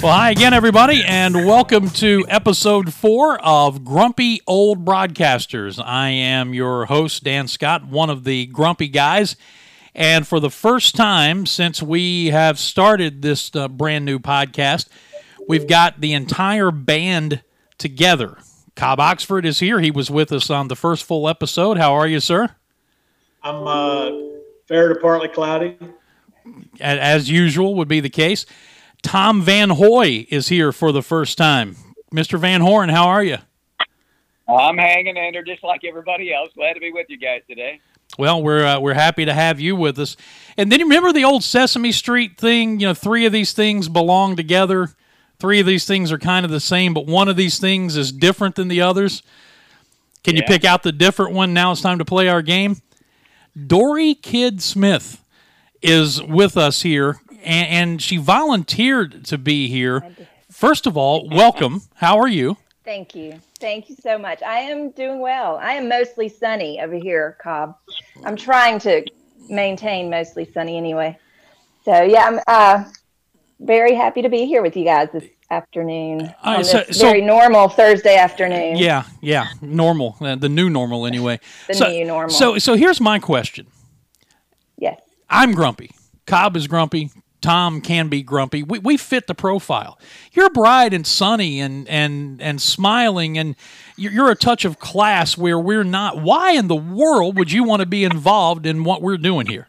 Well, hi again, everybody, and welcome to episode four of Grumpy Old Broadcasters. I am your host, Dan Scott, one of the grumpy guys. And for the first time since we have started this uh, brand new podcast, we've got the entire band together. Cobb Oxford is here. He was with us on the first full episode. How are you, sir? I'm uh, fair to partly cloudy. As usual, would be the case. Tom Van Hoy is here for the first time. Mr. Van Hoy, how are you? I'm hanging in there just like everybody else. Glad to be with you guys today. Well, we're uh, we're happy to have you with us. And then you remember the old Sesame Street thing? You know, three of these things belong together. Three of these things are kind of the same, but one of these things is different than the others. Can yeah. you pick out the different one? Now it's time to play our game. Dory Kidd-Smith is with us here and, and she volunteered to be here. First of all, welcome. How are you? Thank you. Thank you so much. I am doing well. I am mostly sunny over here, Cobb. I'm trying to maintain mostly sunny anyway. So yeah, I'm uh, very happy to be here with you guys this afternoon on so, very normal Thursday afternoon. Yeah, yeah, normal, uh, the new normal anyway. the so, new normal. So, so here's my question. Yes. I'm grumpy. Cobb is grumpy. Tom can be grumpy. We, we fit the profile. You're bright and sunny and and and smiling, and you're, a touch of class where we're not. Why in the world would you want to be involved in what we're doing here?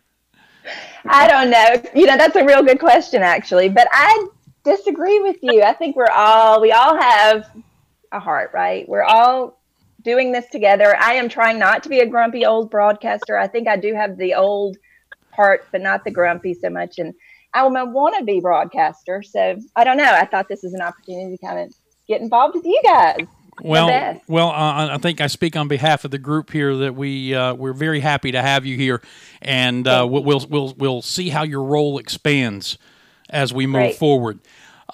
I don't know. You know, that's a real good question, actually. But I disagree with you. I think we're all we all have a heart, right? We're all doing this together. I am trying not to be a grumpy old broadcaster. I think I do have the old heart, but not the grumpy so much. And I'm a wannabe broadcaster. So I don't know. I thought this was an opportunity to kind of get involved with you guys. Well, well, uh, I think I speak on behalf of the group here that we uh, we're very happy to have you here, and uh, we'll we'll we'll see how your role expands as we move forward.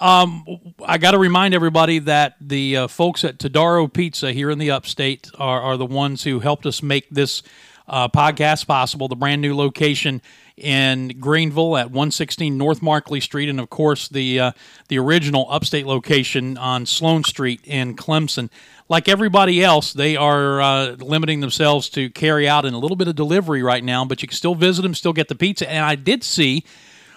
Um, I got to remind everybody that the uh, folks at Todaro Pizza here in the Upstate are, are the ones who helped us make this uh, podcast possible. The brand new location in Greenville at 116 North Markley Street, and of course the uh, the original Upstate location on Sloan Street in Clemson. Like everybody else, they are uh, limiting themselves to carry out and a little bit of delivery right now, but you can still visit them, still get the pizza. And I did see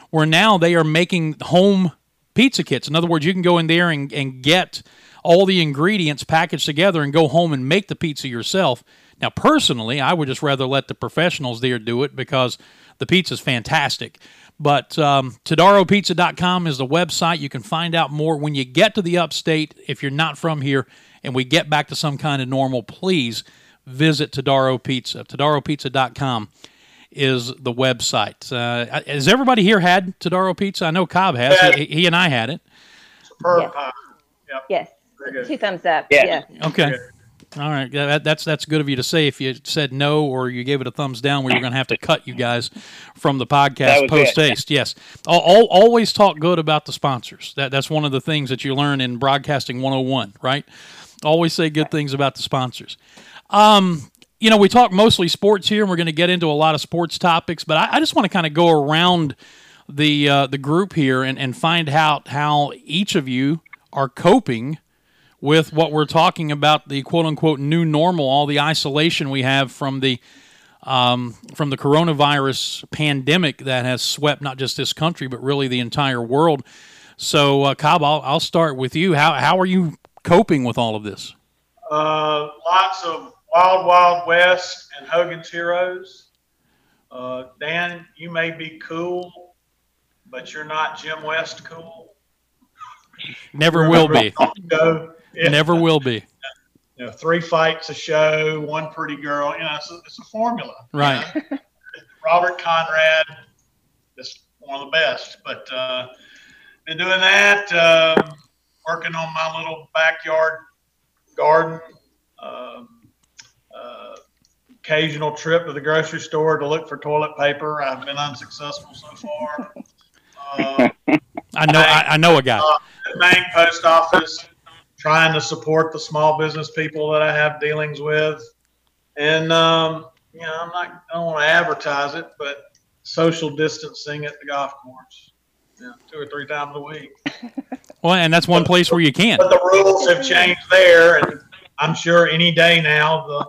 where now they are making home pizza kits. In other words, you can go in there and, and get all the ingredients packaged together and go home and make the pizza yourself. Now, personally, I would just rather let the professionals there do it because the pizza is fantastic. But um, TodaroPizza.com is the website. You can find out more. When you get to the upstate, if you're not from here, and we get back to some kind of normal, please visit Todaro Pizza. TodaroPizza.com is the website. Uh, has everybody here had Todaro Pizza? I know Cobb has. He, he, and I had it. Superb yes. Yes. Two thumbs up. Yeah. yeah. Okay. All right, that, that's that's good of you to say. If you said no or you gave it a thumbs down, we were going to have to cut you guys from the podcast post haste. Yes, I'll, always talk good about the sponsors. That that's one of the things that you learn in broadcasting 101, right? Always say good things about the sponsors. Um, you know, we talk mostly sports here, and we're going to get into a lot of sports topics. But I, I just want to kind of go around the uh, the group here and, and find out how each of you are coping with what we're talking about the quote unquote new normal, all the isolation we have from the um, from the coronavirus pandemic that has swept not just this country but really the entire world. So, uh, Cobb, I'll, I'll start with you. How how are you coping with all of this? Uh, lots of Wild Wild West and Hogan's Heroes. Uh, Dan, you may be cool, but you're not Jim West cool. Never will be. Yeah. Never will be. You know, three fights a show, one pretty girl. You know, it's a, it's a formula. Right. You know? Robert Conrad is one of the best. But uh, been doing that, uh, working on my little backyard garden. Um, uh, occasional trip to the grocery store to look for toilet paper. I've been unsuccessful so far. Uh, I know. Bank, I, I, know a guy. Uh, bank, post office, trying to support the small business people that I have dealings with. And, um, you know, I'm not, I don't want to advertise it, but social distancing at the golf course. you know, two or three times a week. Well, and that's one place where you can't. But the rules have changed there, and I'm sure any day now the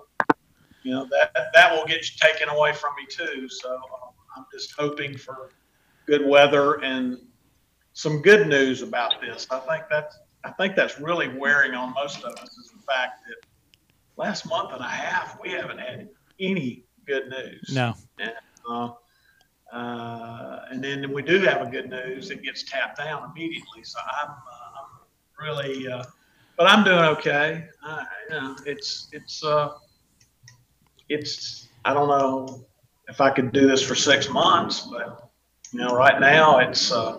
you know that that will get taken away from me too. So um, I'm just hoping for good weather and some good news about this. I think that's I think that's really wearing on most of us is the fact that last month and a half we haven't had any good news. No. And, uh, uh, and then we do have a good news, it gets tapped down immediately. So I'm, uh, really, uh, but I'm doing okay. Uh, you know, it's it's uh, it's I don't know if I could do this for six months, but you know, right now it's uh,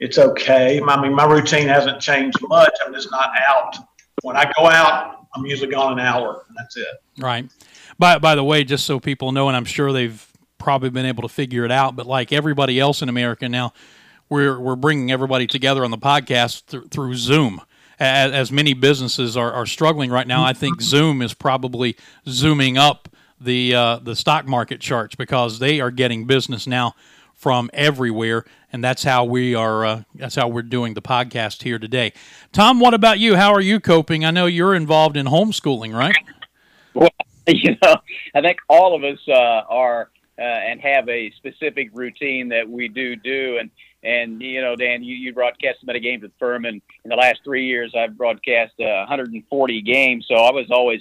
it's okay. I mean, my routine hasn't changed much. I'm just not out. When I go out, I'm usually gone an hour, and that's it. Right. By by the way, just so people know, and I'm sure they've probably been able to figure it out. But like everybody else in America now, we're we're bringing everybody together on the podcast th- through Zoom. As, as many businesses are, are struggling right now, I think Zoom is probably zooming up the uh, the stock market charts because they are getting business now from everywhere, and that's how we are. Uh, that's how we're doing the podcast here today. Tom, what about you? How are you coping? I know you're involved in homeschooling, right? Well, you know, I think all of us uh, are uh, and have a specific routine that we do do. And and you know, Dan, you, you broadcast many games at Furman. In the last three years, I've broadcast uh, 140 games, so I was always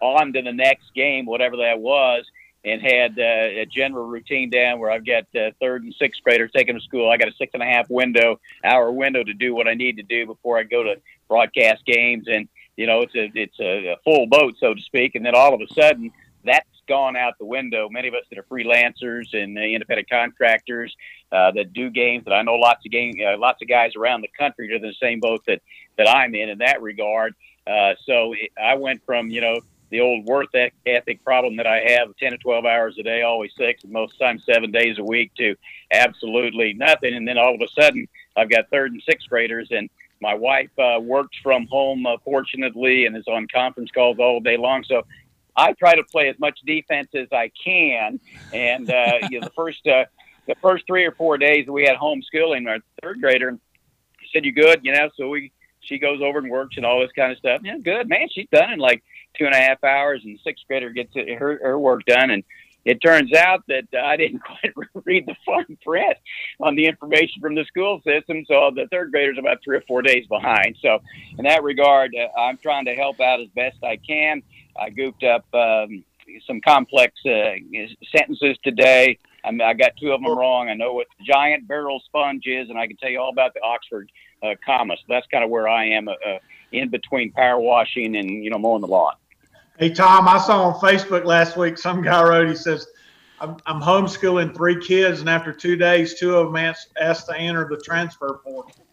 on to the next game, whatever that was, and had uh, a general routine down where I've got uh, third and sixth graders taking to school. I got a six and a half window hour window to do what I need to do before I go to broadcast games, and you know, it's a it's a, full boat, so to speak. And then all of a sudden, that's gone out the window. Many of us that are freelancers and uh, independent contractors uh, that do games, that I know lots of game, uh, lots of guys around the country are in the same boat that that I'm in in that regard. Uh, so it, I went from you know the old worth ethic problem that I have 10 to 12 hours a day, always six, and most times seven days a week to absolutely nothing. And then all of a sudden, I've got third and sixth graders, and my wife uh, works from home, uh, fortunately, and is on conference calls all day long. So I try to play as much defense as I can. And uh, you know, the first uh, the first three or four days we had homeschooling, our third grader said, "You good?" You know, so we she goes over and works and all this kind of stuff. Yeah, good man. She's done in like two and a half hours, and sixth grader gets her her work done and it turns out that I didn't quite read the fine print on the information from the school system, so the third grader's about three or four days behind. So, in that regard, uh, I'm trying to help out as best I can. I goofed up um, some complex uh, sentences today. I, mean, I got two of them wrong. I know what the giant barrel sponge is, and I can tell you all about the Oxford uh, comma. So that's kind of where I am, uh, uh, in between power washing and you know mowing the lawn. Hey Tom, I saw on Facebook last week some guy wrote. He says, "I'm, I'm homeschooling three kids, and after two days, two of them asked, asked to enter the transfer portal."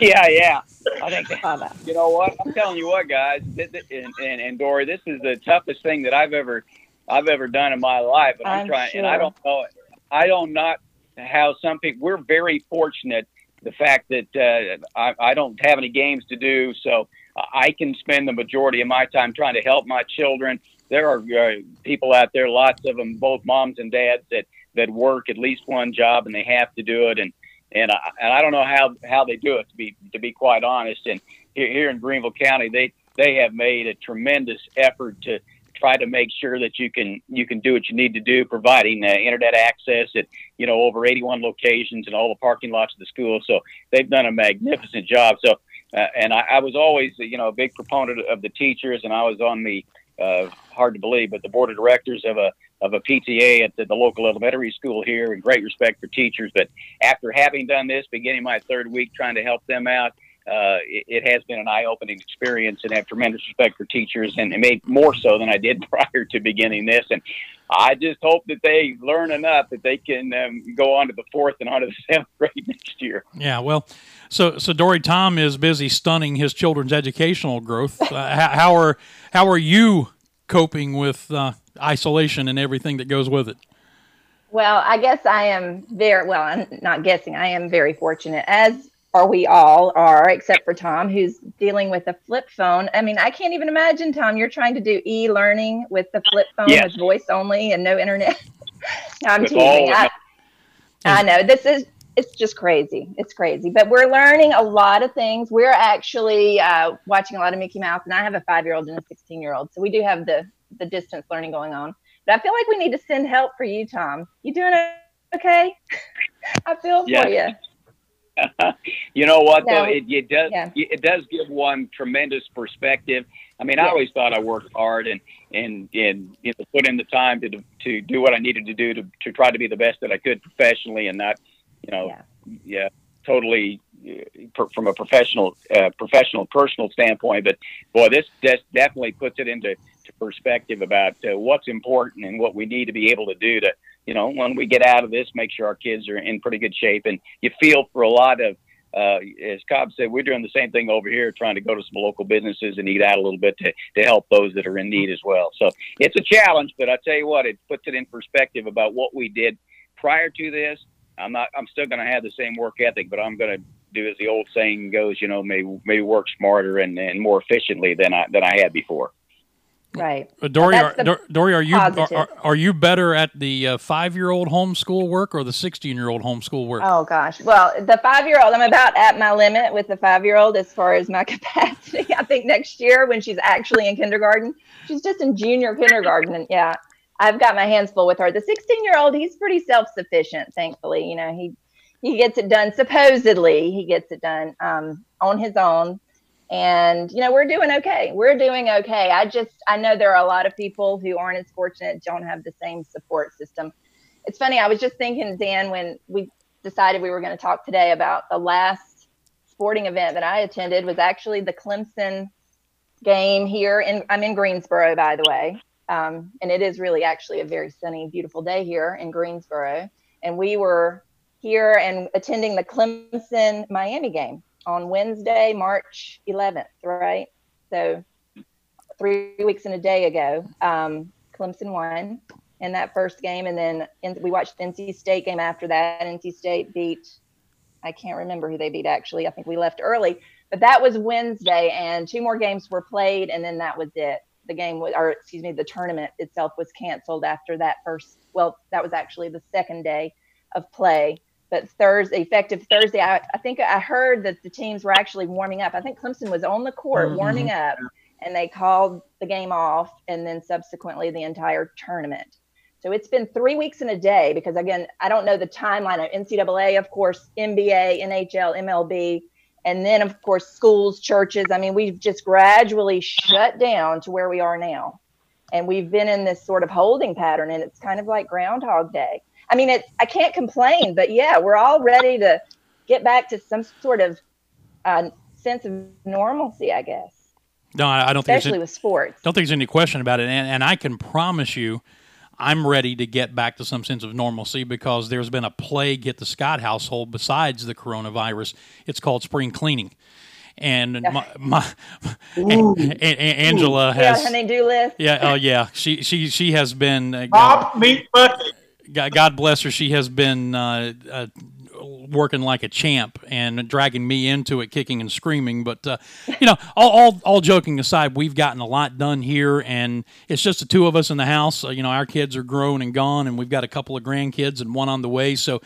yeah, yeah. I think that, you know what I'm telling you what, guys, and, and, and Dory, this is the toughest thing that I've ever I've ever done in my life, and I'm, I'm trying. Sure. And I don't know. It. I don't not how some people. We're very fortunate. The fact that uh, I, I don't have any games to do, so I can spend the majority of my time trying to help my children. There are uh, people out there, lots of them, both moms and dads, that that work at least one job and they have to do it. And and I, and I don't know how how they do it to be to be quite honest. And here, here in Greenville County, they they have made a tremendous effort to try to make sure that you can you can do what you need to do, providing uh, internet access at you know over 81 locations and all the parking lots of the school. So they've done a magnificent job. So uh, and I, I was always you know a big proponent of the teachers, and I was on the uh, hard to believe, but the board of directors of a of a PTA at the, the, local elementary school here, and great respect for teachers. But after having done this, beginning my third week trying to help them out, uh, it, it, has been an eye-opening experience, and I have tremendous respect for teachers, and it made more so than I did prior to beginning this. And I just hope that they learn enough that they can um, go on to the fourth and on to the seventh grade next year. Yeah, well, so so Dory Tom is busy stunning his children's educational growth. Uh, how, how, are how are you coping with uh, isolation and everything that goes with it? Well, I guess I am very well. I'm not guessing. I am very fortunate, as are we all are, except for Tom, who's dealing with a flip phone. I mean, I can't even imagine, Tom. You're trying to do e-learning with the flip phone yes. with voice only and no internet. I'm with teasing. I, I know this is it's just crazy. It's crazy. But we're learning a lot of things. We're actually uh, watching a lot of Mickey Mouse, and I have a five year old and a 16 year old. So we do have the, the distance learning going on. But I feel like we need to send help for you, Tom. You doing okay? I feel for you. you know what no. though it, it does yeah. it does give one tremendous perspective i mean yeah. i always thought i worked hard and and and you know put in the time to to do what i needed to do to to try to be the best that i could professionally and not you know yeah, yeah totally uh, from a professional uh, professional personal standpoint but boy this, this definitely puts it into perspective about uh, what's important and what we need to be able to do to you know, when we get out of this, make sure our kids are in pretty good shape. And you feel for a lot of, uh, as Cobb said, we're doing the same thing over here, trying to go to some local businesses and eat out a little bit to, to help those that are in need as well. So it's a challenge, but I tell you what, it puts it in perspective about what we did prior to this. I'm not, I'm still going to have the same work ethic, but I'm going to do as the old saying goes, you know, maybe, maybe work smarter and, and more efficiently than I, than I had before. Right. Uh, Dory, are, Dory, are you are, are, you better at the uh, five year old homeschool work or the sixteen year old homeschool work? Oh gosh, well, the five year old, I'm about at my limit with the five year old as far as my capacity. I think next year when she's actually in kindergarten, she's just in junior kindergarten, and yeah, I've got my hands full with her. The sixteen year old, he's pretty self sufficient, thankfully. You know, he he gets it done. Supposedly, he gets it done um, on his own and you know we're doing okay. We're doing okay. I just i know there are a lot of people who aren't as fortunate don't have the same support system. It's funny i was just thinking dan when we decided we were going to talk today about the last sporting event that i attended was actually the clemson game here in i'm in greensboro by the way. Um, and it is really actually a very sunny beautiful day here in greensboro. And we were here and attending the clemson miami game on Wednesday, March 11th, right? So three weeks and a day ago, um, Clemson won in that first game, and then in, we watched the NC State game after that. NC State beat, I can't remember who they beat actually. I think we left early, but that was Wednesday, and two more games were played, and then that was it. The game was, or excuse me, the tournament itself was canceled after that first. Well, that was actually the second day of play but Thursday, effective Thursday, I, I, think I heard that the teams were actually warming up. I think Clemson was on the court mm-hmm. warming up, and they called the game off, and then subsequently the entire tournament. So it's been three weeks and a day because again, I don't know the timeline of NCAA, of course, NBA, NHL, MLB, and then of course schools, churches. I mean, we've just gradually shut down to where we are now, and we've been in this sort of holding pattern, and it's kind of like Groundhog Day I mean, it. I can't complain, but yeah, we're all ready to get back to some sort of uh, sense of normalcy, I guess. No, I don't think especially think with sports. Don't think there's any question about it, and, and I can promise you, I'm ready to get back to some sense of normalcy because there's been a plague hit the Scott household besides the coronavirus. It's called spring cleaning and my, my Ooh. A- a- Angela has yeah, honey-do list. Yeah, oh yeah, she she she has been uh, Bob meat bucket. God bless her. She has been uh, uh, working like a champ and dragging me into it, kicking and screaming. But uh, you know, all, all, all joking aside, we've gotten a lot done here, and it's just the two of us in the house. Uh, you know, our kids are grown and gone, and we've got a couple of grandkids and one on the way. So.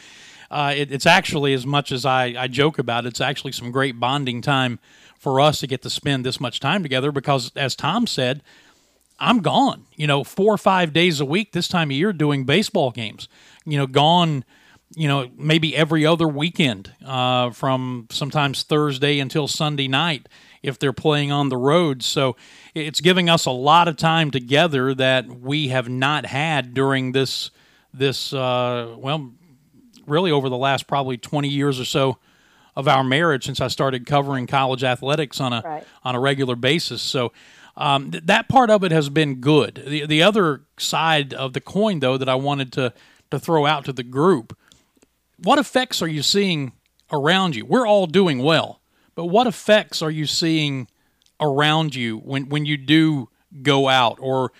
Uh, it, it's actually as much as I, I joke about it, it's actually some great bonding time for us to get to spend this much time together because as tom said I'm gone, you know, four or five days a week this time of year doing baseball games, you know, gone, you know, maybe every other weekend uh, from sometimes Thursday until Sunday night if they're playing on the road. So it's giving us a lot of time together that we have not had during this, this, uh, well, really over the last probably 20 years or so of our marriage since I started covering college athletics on a, right. on a regular basis. So, um, th- that part of it has been good. The, the other side of the coin, though, that I wanted to, to throw out to the group what effects are you seeing around you? We're all doing well, but what effects are you seeing around you when, when you do go out or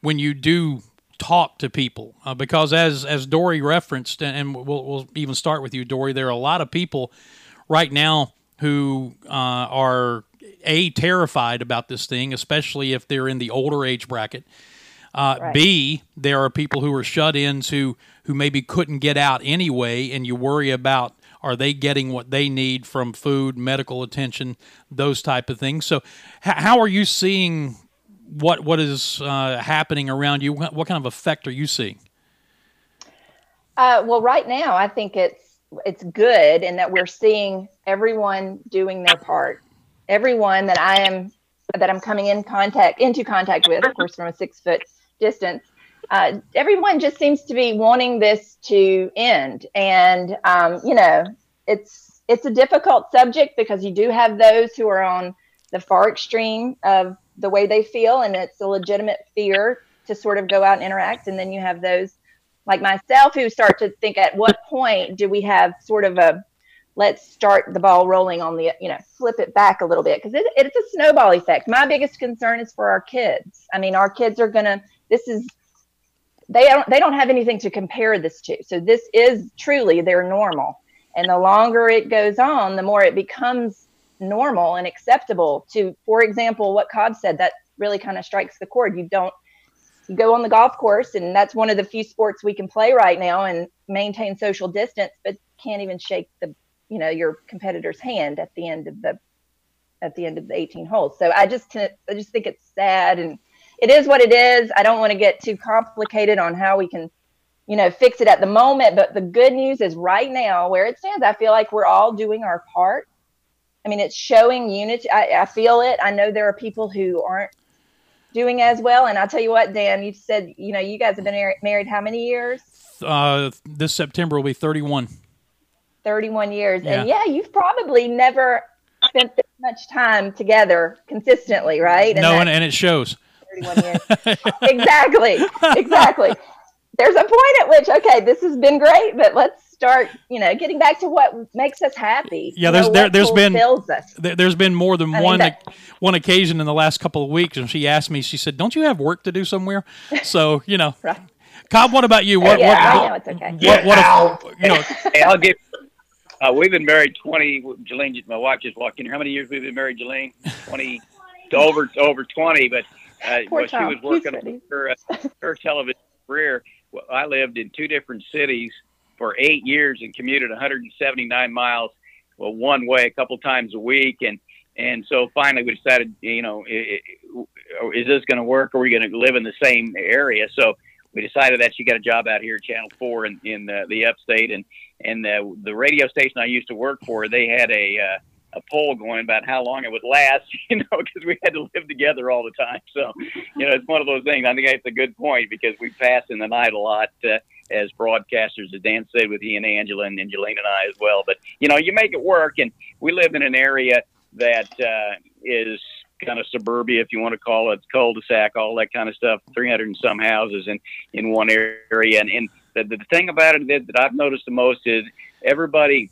when you do talk to people? Uh, because as, as Dory referenced, and, we'll, we'll even start with you, Dory, there are a lot of people right now who uh, are a terrified about this thing, especially if they're in the older age bracket. Uh, right. B, there are people who are shut ins who who maybe couldn't get out anyway, and you worry about Are they getting what they need from food, medical attention, those type of things? So, h- how are you seeing what what is uh, happening around you? What kind of effect are you seeing? Uh, well, right now, I think it's it's good in that we're seeing everyone doing their part. Everyone that I am that I'm coming in contact into contact with, of course, from a six foot distance. Uh, everyone just seems to be wanting this to end, and um, you know, it's it's a difficult subject because you do have those who are on the far extreme of the way they feel, and it's a legitimate fear to sort of go out and interact, and then you have those like myself who start to think at what point do we have sort of a let's start the ball rolling on the you know flip it back a little bit because it, it's a snowball effect. My biggest concern is for our kids. I mean our kids are gonna this is they don't they don't have anything to compare this to. So this is truly their normal. And the longer it goes on the more it becomes normal and acceptable to for example what cobb said that really kind of strikes the chord. You don't you go on the golf course and that's one of the few sports we can play right now and maintain social distance but can't even shake the you know your competitor's hand at the end of the at the end of the 18 holes. So I just I just think it's sad and it is what it is. I don't want to get too complicated on how we can you know fix it at the moment, but the good news is right now where it stands, I feel like we're all doing our part. I mean, it's showing unity. I, I feel it. I know there are people who aren't doing as well. And I'll tell you what, Dan, you said, you know, you guys have been married how many years? Uh, this September will be 31. 31 years. Yeah. And yeah, you've probably never spent this much time together consistently, right? And no, and, and it shows. 31 years. exactly. Exactly. There's a point at which, okay, this has been great, but let's start, you know, getting back to what makes us happy. Yeah, there's there, has been there, has been more than I one mean, one occasion in the last couple of weeks, and she asked me, she said, "Don't you have work to do somewhere?" So you know, right. Cobb, what about you? What? Yeah, what, I know it's okay. What? what if, you know, hey, I'll give uh, we've been married 20. Jelaine, my wife just walked in here. How many years we've been married, Jelaine? 20, over over 20. But uh, well, she was working on her, uh, her television career. Well, I lived in two different cities for eight years and commuted 179 miles, well, one way a couple times a week. And and so finally we decided, you know, is this going to work? Are we going to live in the same area? So we decided that she got a job out here at Channel Four in in uh, the upstate, and and the the radio station I used to work for, they had a uh, a poll going about how long it would last, you know, because we had to live together all the time. So, you know, it's one of those things. I think that's a good point because we pass in the night a lot uh, as broadcasters, as Dan said, with he and Angela and, Jelaine and I as well. But you know, you make it work, and we live in an area that uh, is kind of suburbia, if you want to call it, cul-de-sac, all that kind of stuff. Three hundred and some houses in in one area, and, and the, the thing about it that, that I've noticed the most is everybody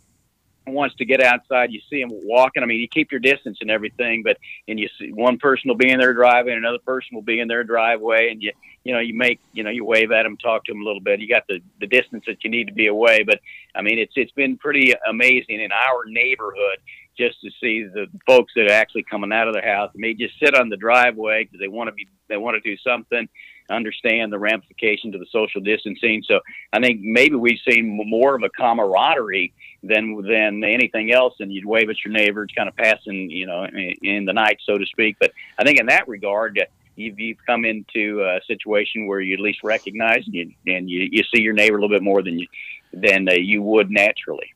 wants to get outside. You see them walking. I mean, you keep your distance and everything, but and you see one person will be in their driveway, and another person will be in their driveway, and you you know you make you know you wave at them, talk to them a little bit. You got the the distance that you need to be away, but I mean it's it's been pretty amazing in our neighborhood just to see the folks that are actually coming out of their house. May just sit on the driveway because they want to be they want to do something understand the ramifications of the social distancing. So i think maybe we've seen more of a camaraderie than than anything else and you'd wave at your neighbor it's kind of passing you know in, in the night so to speak. But i think in that regard you've, you've come into a situation where you at least recognize and you, and you, you see your neighbor a little bit more than you than uh, you would naturally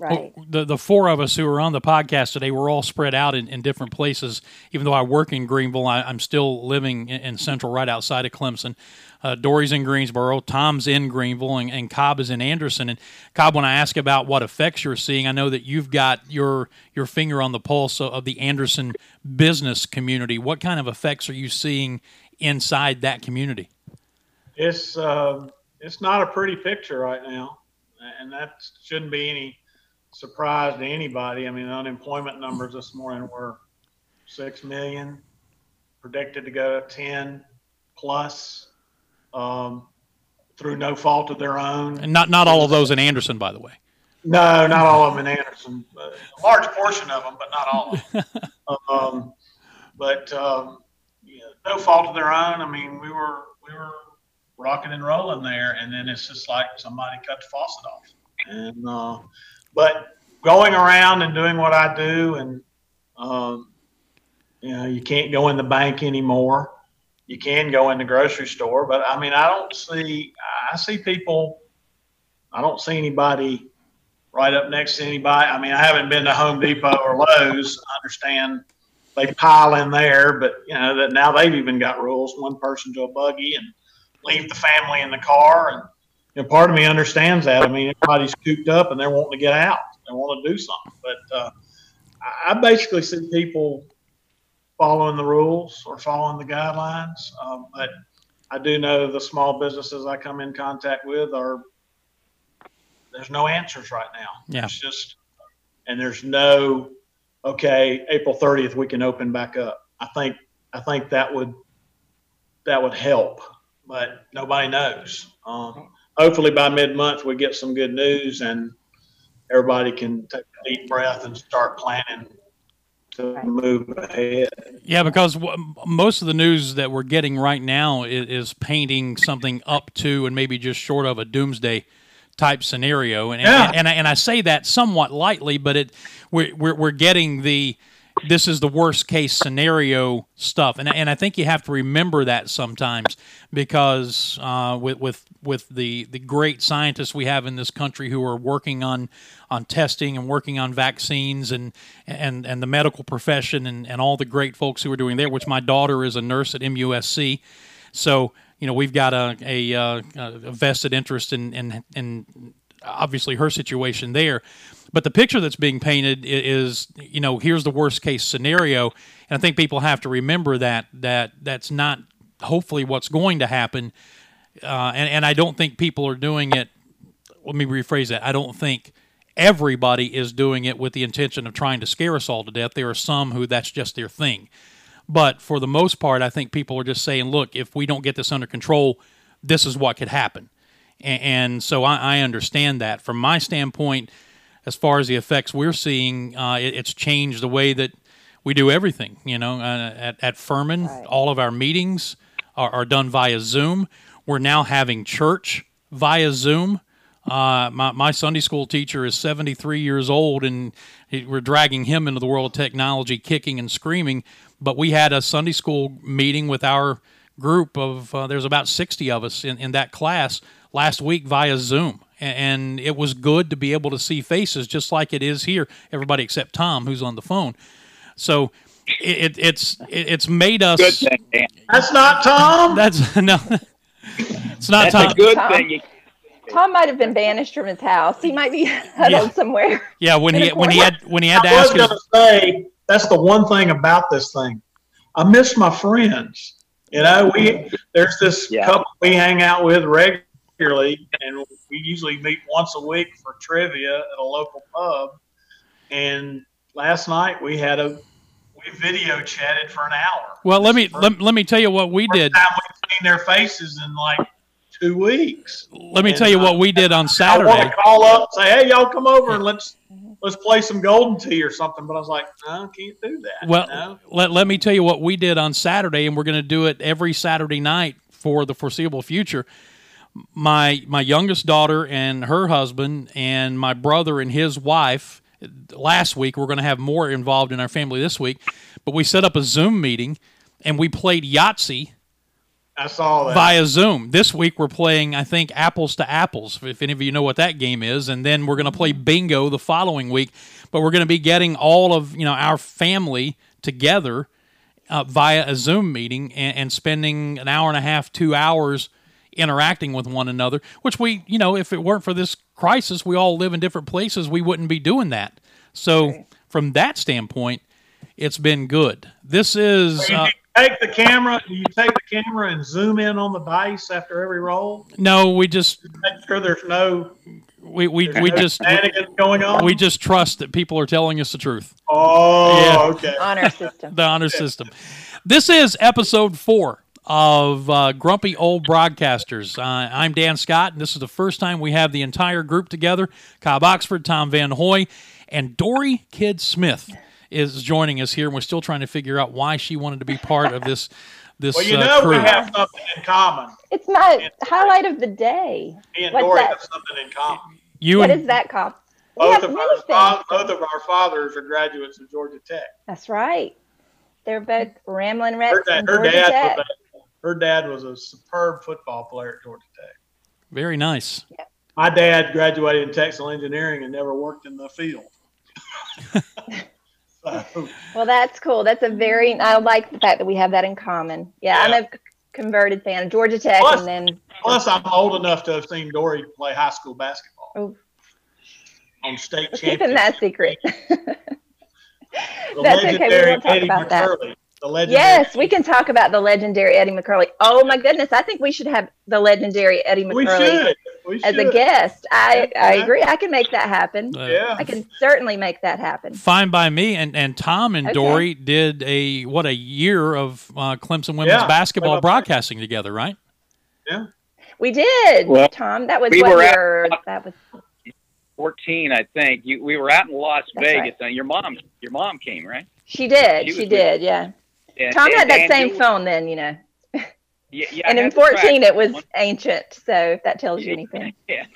Right. Well, the the four of us who are on the podcast today, we're all spread out in, in different places. Even though I work in Greenville, I, am still living in, in, Central, right outside of Clemson. Uh, Dory's in Greensboro, Tom's in Greenville, and, and, Cobb is in Anderson. And Cobb, when I ask about what effects you're seeing, I know that you've got your your finger on the pulse of the Anderson business community. What kind of effects are you seeing inside that community? It's uh, it's not a pretty picture right now, and that shouldn't be any surprise to anybody. I mean, unemployment numbers this morning were six million, predicted to go to ten plus um, through no fault of their own. And not not all of those in Anderson, by the way. No, not all of them in Anderson. a large portion of them, but not all. Of them. um, but um, yeah, no fault of their own. I mean, we were we were rocking and rolling there, and then it's just like somebody cut the faucet off, and uh, but going around and doing what I do, and um, you know, you can't go in the bank anymore. You can go in the grocery store, but I mean, I don't see. I see people. I don't see anybody right up next to anybody. I mean, I haven't been to Home Depot or Lowe's. I understand they pile in there, but you know that now they've even got rules: one person to a buggy and leave the family in the car. And know, part of me understands that. I mean, everybody's cooped up and they're wanting to get out. They want to do something, but uh, I basically see people following the rules or following the guidelines. Um, but I do know the small businesses I come in contact with are there's no answers right now. Yeah. It's just and there's no okay, April 30th we can open back up. I think I think that would that would help, but nobody knows. Um, hopefully by mid month we get some good news and everybody can take a deep breath and start planning to move ahead. Yeah, because w- most of the news that we're getting right now is, is, painting something up to and maybe just short of a doomsday type scenario. And yeah. and, and, I, and I say that somewhat lightly, but it we're, we're, we're getting the this is the worst case scenario stuff, and and I think you have to remember that sometimes because uh, with with with the the great scientists we have in this country who are working on on testing and working on vaccines and and and the medical profession and and all the great folks who are doing there. Which my daughter is a nurse at MUSC, so you know we've got a a, uh, a vested interest in in in obviously her situation there. But the picture that's being painted is, you know, here's the worst case scenario, and I think people have to remember that that that's not hopefully what's going to happen. Uh, and and I don't think people are doing it. Let me rephrase that. I don't think everybody is doing it with the intention of trying to scare us all to death. There are some who that's just their thing. But for the most part, I think people are just saying, look, if we don't get this under control, this is what could happen. And, and so I, I understand that. From my standpoint, as far as the effects we're seeing, uh, it, it's changed the way that we do everything. You know, uh, at, at Furman, right. all of our meetings are, are, done via Zoom. We're now having church via Zoom. Uh, my, my Sunday school teacher is 73 years old, and he, we're dragging him into the world of technology, kicking and screaming. But we had a Sunday school meeting with our group of, uh, there's about 60 of us in, in that class last week via Zoom and it was good to be able to see faces just like it is here. Everybody except Tom, who's on the phone. So it, it's it's made us. Thing, that's not Tom. That's no. It's not that's Tom. a good Tom, thing. Tom might have been banished from his house. He might be huddled yeah. somewhere. Yeah, when he when he had when he had to I ask. I was going to say that's the one thing about this thing. I miss my friends. You know, we there's this yeah. couple we hang out with regularly regularly, and we usually meet once a week for trivia at a local pub. And last night we had a we video chatted for an hour. Well, let me let, let me tell you what we did. Time we've seen their faces in like two weeks. Let me and, tell you uh, what we did on Saturday. I want to call up, say, "Hey, y'all, come over and let's let's play some Golden Tee or something." But I was like, "No, I can't do that." Well, you know? let let me tell you what we did on Saturday, and we're going to do it every Saturday night for the foreseeable future my my youngest daughter and her husband and my brother and his wife last week we're going to have more involved in our family this week but we set up a zoom meeting and we played yahtzee I saw that. via zoom this week we're playing i think apples to apples if any of you know what that game is and then we're going to play bingo the following week but we're going to be getting all of you know our family together uh, via a zoom meeting and, and spending an hour and a half two hours interacting with one another, which we, you know, if it weren't for this crisis, we all live in different places, we wouldn't be doing that. So, right. from that standpoint, it's been good. This is. So uh, take the camera. Do you take the camera and zoom in on the dice after every roll? No, we just make sure there's no. We we, we no just we, going on. We just trust that people are telling us the truth. Oh, yeah. okay. Honor system. the honor system. This is episode four of uh, Grumpy Old Broadcasters. Uh, I'm Dan Scott, and this is the first time we have the entire group together. Cobb Oxford, Tom Van Hoy, and Dory Kidd-Smith is joining us here, and we're still trying to figure out why she wanted to be part of this. This, well, you uh, know crew. we have something in common. It's my highlight of the day. Me and What's Dory that? have something in common. You What and, is that, Cobb? both of our fa- both of our fathers are graduates of Georgia Tech. That's right. They're both Ramblin' Wrecks Her, dad, her dad Tech. was a, her dad was a superb football player at Georgia Tech. Very nice. My dad graduated in textile engineering and never worked in the field. so, Well, that's cool. That's a very. I like the fact that we have that in common. Yeah, I'm a converted fan of Georgia Tech, Plus- and then plus, I'm old enough to have seen Dory play high school basketball Oh. on state we're keeping championship. that secret. That's okay, we legendary won't talk Eddie about that. McCurley. The legendary. yes, we can talk about the legendary Eddie McCurley. Oh my goodness, I think we should have the legendary Eddie We should. We as a guest. I I agree. I can make that happen. Uh, Yeah. I can certainly make that happen. Fine by me. And and Tom and Okay. Dory did a what a year of uh, Clemson women's Yeah. basketball Well, broadcasting together, right? Yeah. We did, Well, Tom. That was we what were at- That was 14, I think. You, we were out in Las That's Vegas. right. And your mom, your mom came, right? she did. She She, was did. Yeah. And, Tom had that and same you- phone then, you know. Yeah, yeah, and in had the track. 14, it was ancient. So if that tells you anything. Yeah.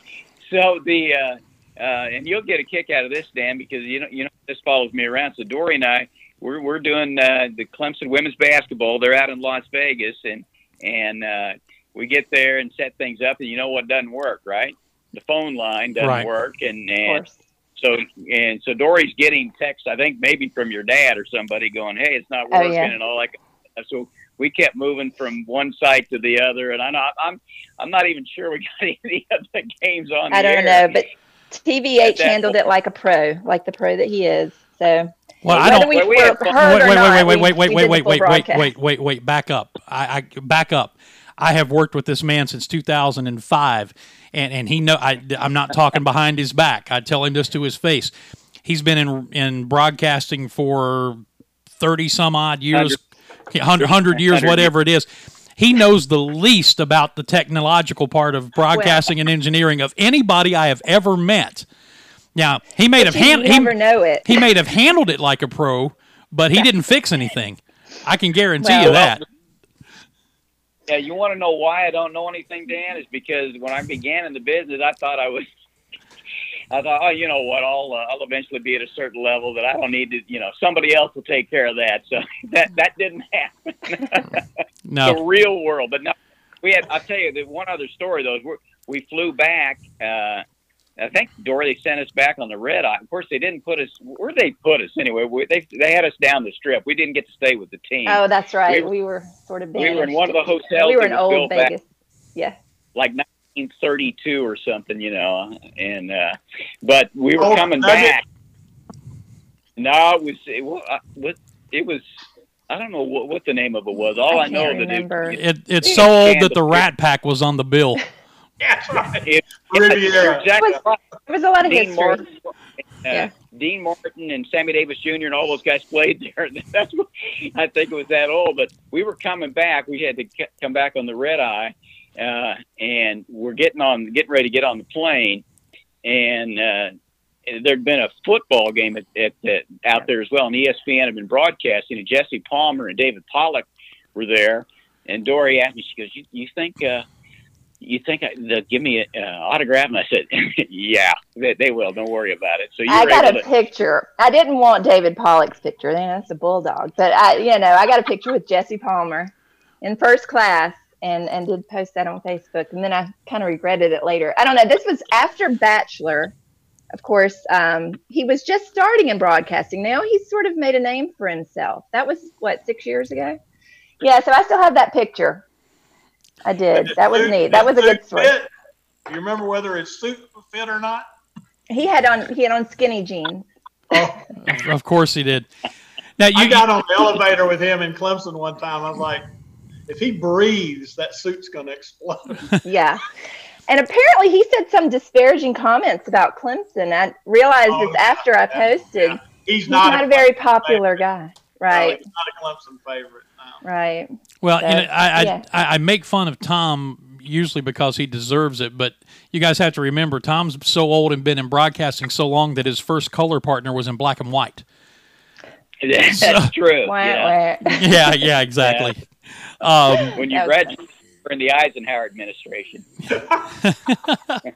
So the uh, uh, and you'll get a kick out of this, Dan, because you know you know this follows me around. So Dory and I, we're we're doing uh, the Clemson women's basketball. They're out in Las Vegas, and and uh, we get there and set things up, and you know what doesn't work, right? The phone line doesn't Right. work, and Of and course. So and so Dory's getting text, I think maybe from your dad or somebody going, "Hey, it's not Oh, working," yeah. and all that. kind of stuff. So we kept moving from one site to the other, and I know I'm I'm not even sure we got any of the games on. I the don't air. know, but TVH that handled it like a pro, like the pro that he is. So Well, I don't. we Well, we were had fun. heard wait, or wait, not, wait, wait, we- wait, wait, wait, wait, wait, wait, wait, wait, wait. Back up. I, I back up. I have worked with this man since 2005, and and he know I I'm not talking behind his back. I tell him this to his face. He's been in in broadcasting for 30 some odd years, 100, 100 years, whatever it is. He knows the least about the technological part of broadcasting and engineering of anybody I have ever met. Now he may have You hand, he, never know it. he may have handled it like a pro, but he didn't fix anything. I can guarantee you Well- that. Yeah, you want to know why I don't know anything, Dan? Is because when I began in the business, I thought I was. I thought, oh, you know what? I'll uh, I'll eventually be at a certain level that I don't need to. You know, somebody else will take care of that. So that that didn't happen. No, the real world, but no, we had. I'll tell you the one other story though. Is we flew back. Uh, I think Dory they sent us back on the red eye. Of course, they didn't put us. Where they put us anyway? We, they they had us down the strip. We didn't get to stay with the team. Oh, that's right. We- We, were sort of we were in one of the hotels. We were in old built back Vegas. Yeah. like 1932 or something, you know. And uh, but we were Oh, coming Nugget? back. No, it was it was, what- it was. I don't know what, what the name of it was. All I, I know can't that remember. it, it, it's so old that the Rat Pack was on the bill. Yeah, that's right. it, Riviera. exactly Was- right. There was a lot of Dean history. Martin, uh, Yeah. Dean Martin and Sammy Davis Jr. and all those guys played there. That's what, I think it was that old. But we were coming back. We had to c- come back on the red eye, uh, and we're getting on, getting ready to get on the plane, and uh, there'd been a football game at, at, at out there as well, and ESPN had been broadcasting, and Jesse Palmer and David Pollack were there, and Dory asked me, she goes, "You, you think?" Uh, you think I, they'll give me an uh, autograph? And I said, yeah, they, they will. Don't worry about it. So you I got a to, picture. I didn't want David Pollack's picture. You know, That's a bulldog. But I, you know, I got a picture with Jesse Palmer in first class, and and did post that on Facebook. And then I kind of regretted it later. I don't know. This was after Bachelor. Of course, um, he was just starting in broadcasting. Now he's sort of made a name for himself. That was what six years ago. Yeah, so I still have that picture. I did. That was neat. That was a good story. fit? You remember whether his suit fit or not? He had on he had on skinny jeans. Oh, Of- Of course he did. Now I you got on the elevator with him in Clemson one time. I was like, if he breathes, that suit's going to explode. Yeah. And apparently he said some disparaging comments about Clemson. I realized Oh, this after I posted. yeah. He's He's not, not a very popular guy. no, Right. he's not a Clemson favorite. No. Right. well, you know, I, I, yeah. I I make fun of Tom usually because he deserves it, but you guys have to remember Tom's so old and been in broadcasting so long that his first color partner was in black and white. that's So- true. Wah, Yeah. wah. Yeah, yeah, exactly. Um, When you That was graduate in the Eisenhower administration.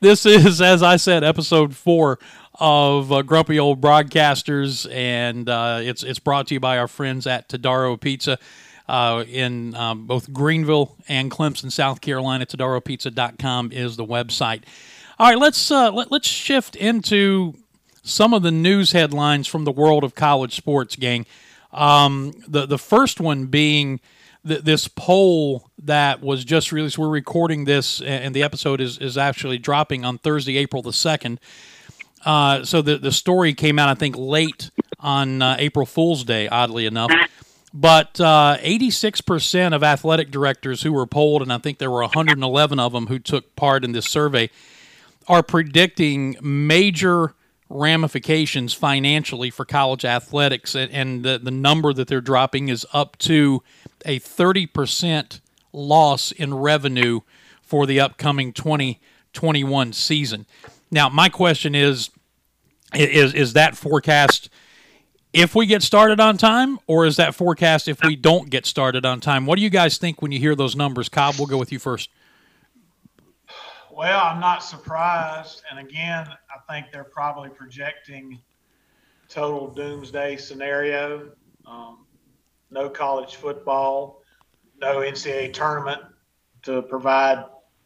this is, as I said, episode four of uh, Grumpy Old Broadcasters, and uh, it's it's brought to you by our friends at Todaro Pizza. Uh, in um, both Greenville and Clemson, South Carolina. TodaroPizza.com is the website. All right, let's uh, let, let's shift into some of the news headlines from the world of college sports, gang. Um, the the first one being th- this poll that was just released. We're recording this, and the episode is is actually dropping on Thursday, April the second. Uh, so the the story came out, I think, late on uh, April Fool's Day, oddly enough. But uh, 86% of athletic directors who were polled, and I think there were 111 of them who took part in this survey, are predicting major ramifications financially for college athletics. And the, the number that they're dropping is up to a 30% loss in revenue for the upcoming 2021 season. Now, my question is is, is that forecast if we get started on time, or is that forecast if we don't get started on time? What do you guys think when you hear those numbers? Cobb, we'll go with you first. Well, I'm not surprised. And again, I think they're probably projecting total doomsday scenario. Um, no college football, no NCAA tournament to provide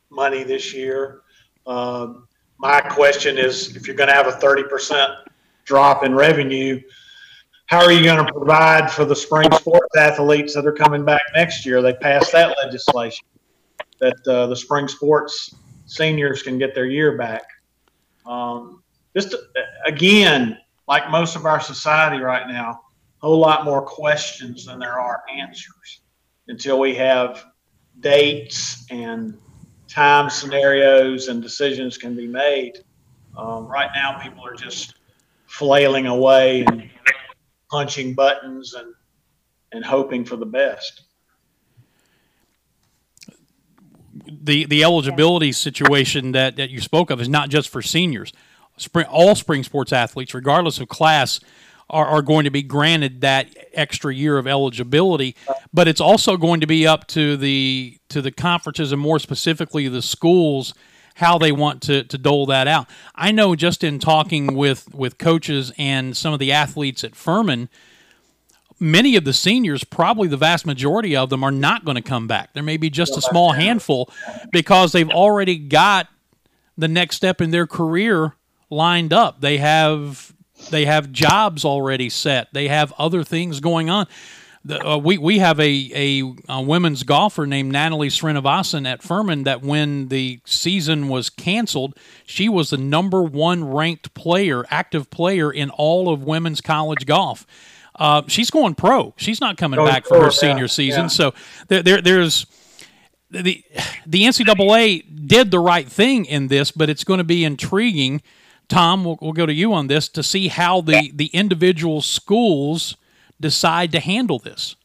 money this year. Um, my question is if you're going to have a 30% drop in revenue, how are you going to provide for the spring sports athletes that are coming back next year? They passed that legislation that uh, the spring sports seniors can get their year back. Um, just again, like most of our society right now, a whole lot more questions than there are answers until we have dates and time scenarios and decisions can be made. Um, right now, people are just flailing away and punching buttons and and hoping for the best. The the eligibility situation that, that you spoke of is not just for seniors. Spring, all spring sports athletes, regardless of class, are, are going to be granted that extra year of eligibility. But it's also going to be up to the to the conferences and more specifically the schools how they want to, to dole that out. I know just in talking with, with coaches and some of the athletes at Furman, many of the seniors, probably the vast majority of them, are not going to come back. There may be just a small handful because they've already got the next step in their career lined up. They have they have jobs already set. They have other things going on. The, uh, we we have a, a, a women's golfer named Natalie Srinivasan at Furman that when the season was canceled, she was the number one ranked player, active player in all of women's college golf. Uh, she's going pro. She's not coming going back for her senior season. Yeah. So there, there there's the the NCAA did the right thing in this, but it's going to be intriguing. Tom, we'll, we'll go to you on this to see how the, the individual schools decide to handle this?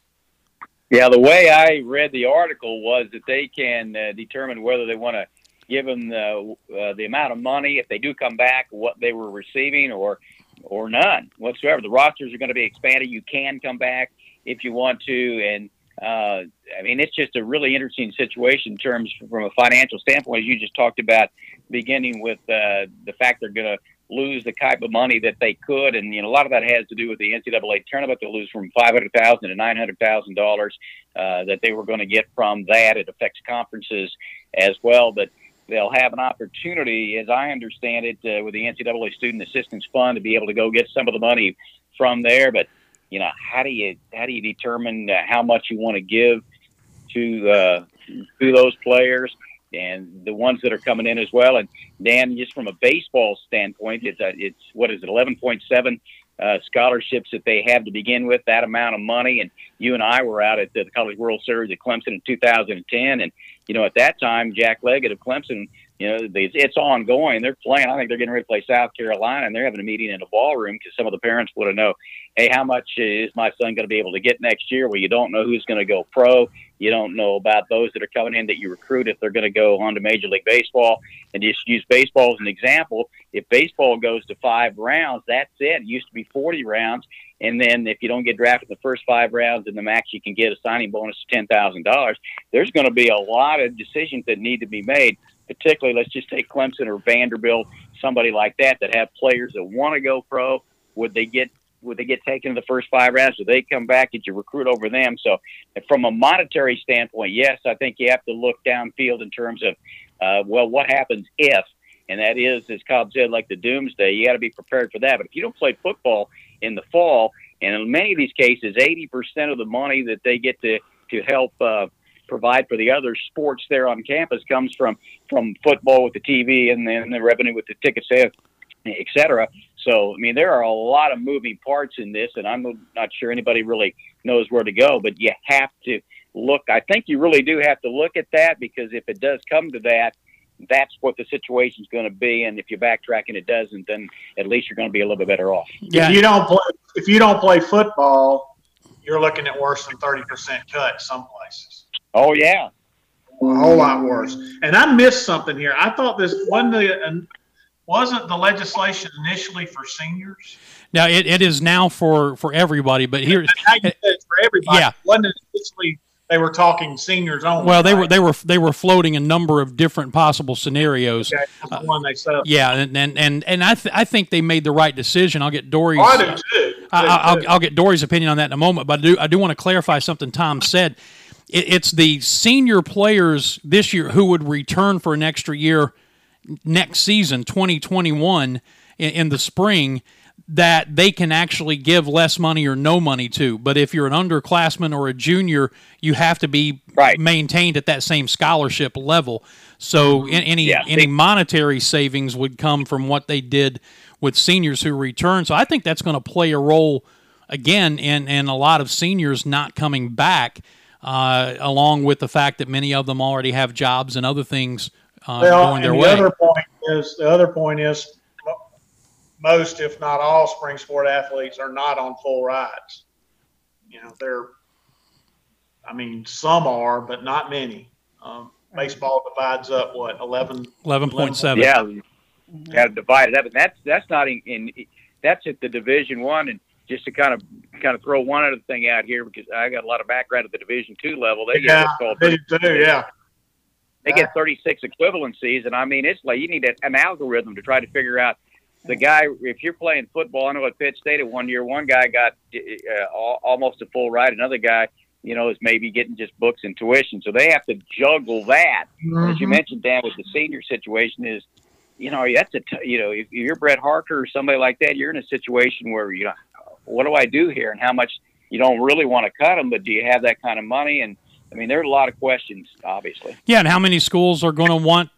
Yeah, the way I read the article was that they can uh, determine whether they want to give them the uh, the amount of money if they do come back, what they were receiving, or or none whatsoever. The rosters are going to be expanded. You can come back if you want to, and uh, I mean it's just a really interesting situation in terms from a financial standpoint. As you just talked about, beginning with uh, the fact they're going to lose the type of money that they could, and you know a lot of that has to do with the NCAA tournament. They'll lose from five hundred thousand to nine hundred thousand uh, dollars that they were going to get from that. It affects conferences as well, but they'll have an opportunity, as I understand it, uh, with the NCAA Student Assistance Fund to be able to go get some of the money from there. But you know, how do you how do you determine uh, how much you want to give to uh, to those players? And the ones that are coming in as well. And Dan, just from a baseball standpoint, it's a, it's what is it, eleven point seven uh, scholarships that they have to begin with, that amount of money. And you and I were out at the College World Series at Clemson in 2010, and you know at that time, Jack Leggett of Clemson. You know, it's ongoing. They're playing. I think they're getting ready to play South Carolina, and they're having a meeting in a ballroom because some of the parents want to know, hey, how much is my son going to be able to get next year? Well, you don't know who's going to go pro. You don't know about those that are coming in that you recruit if they're going to go on to Major League Baseball. And just use baseball as an example. If baseball goes to five rounds, that's it. It used to be 40 rounds. And then if you don't get drafted in the first five rounds, and the max you can get a signing bonus of $10,000, there's going to be a lot of decisions that need to be made particularly let's just take Clemson or Vanderbilt, somebody like that that have players that want to go pro. Would they get would they get taken in the first five rounds? Would they come back? Did you recruit over them? So, from a monetary standpoint, yes, I think you have to look downfield in terms of, uh, well, what happens if? And that is, as Cobb said, like the doomsday. You got to be prepared for that. But if you don't play football in the fall, and in many of these cases, 80% of the money that they get to to help uh, provide for the other sports there on campus comes from from football with the TV and then the revenue with the ticket sales, et cetera. So, I mean, there are a lot of moving parts in this, and I'm not sure anybody really knows where to go, but you have to look. I think you really do have to look at that because if it does come to that, that's what the situation is going to be. And if you backtrack and it doesn't, then at least you're going to be a little bit better off. Yeah. If you don't play, if you don't play football, you're looking at worse than 30% cut some places. Oh, yeah. A whole lot worse. And I missed something here. I thought this wasn't the, wasn't the legislation initially for seniors? Now it, it is now for, for everybody, but here it's for everybody. Yeah. Wasn't it initially they were talking seniors only. Well, they right? were they were they were floating a number of different possible scenarios. Okay, the one they said. yeah, and and and, and I th- I think they made the right decision. I'll get Dory's. Oh, I do too. I, will I'll get Dory's opinion on that in a moment, but I do I do want to clarify something Tom said. It, it's the senior players this year who would return for an extra year next season, 2021, in, in the spring that they can actually give less money or no money to. But if you're an underclassman or a junior, you have to be right. maintained at that same scholarship level. So mm-hmm. any yeah. any monetary savings would come from what they did with seniors who return. So I think that's going to play a role again in in a lot of seniors not coming back. Uh, along with the fact that many of them already have jobs and other things uh, well, going their the way. Other point is the other point is most, if not all, spring sport athletes are not on full rides. You know, they're, I mean, some are, but not many. Um, baseball divides up what 11 11.7 yeah got to divide it up and that's that's not in, in that's at the division one and just to kind of kind of throw one other thing out here because i got a lot of background at the division two level they yeah, get they do, yeah they get 36 equivalencies and i mean it's like you need an algorithm to try to figure out the guy, if you're playing football, I know at Pitt State at one year, one guy got uh, almost a full ride, another guy, you know, is maybe getting just books and tuition. So they have to juggle that. Mm-hmm. As you mm-hmm. mentioned, Dan, with the senior situation is, you know, that's a, t- you know, if you're Brett Harker or somebody like that, you're in a situation where you know, what do I do here, and how much you don't really want to cut them, but do you have that kind of money? And I mean, there are a lot of questions, obviously. Yeah, and how many schools are going to want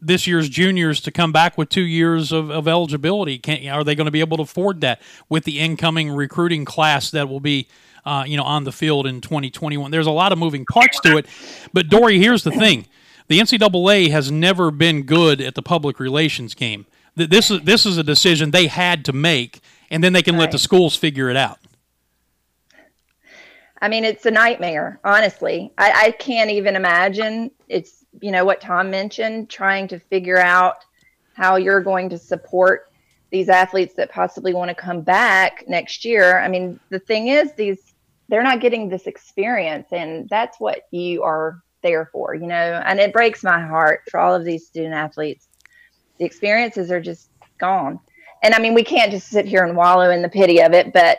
this year's juniors to come back with two years of, of eligibility? Can, are they going to be able to afford that with the incoming recruiting class that will be, uh, you know, on the field in 2021? There's a lot of moving parts to it. But Dory, here's the thing: the NCAA has never been good at the public relations game. This is this is a decision they had to make, and then they can right. let the schools figure it out. I mean, it's a nightmare, honestly. I, I can't even imagine. It's you know what Tom mentioned, trying to figure out how you're going to support these athletes that possibly want to come back next year. I mean, the thing is these they're not getting this experience and that's what you are there for, you know. And it breaks my heart for all of these student athletes. The experiences are just gone. And I mean, we can't just sit here and wallow in the pity of it, but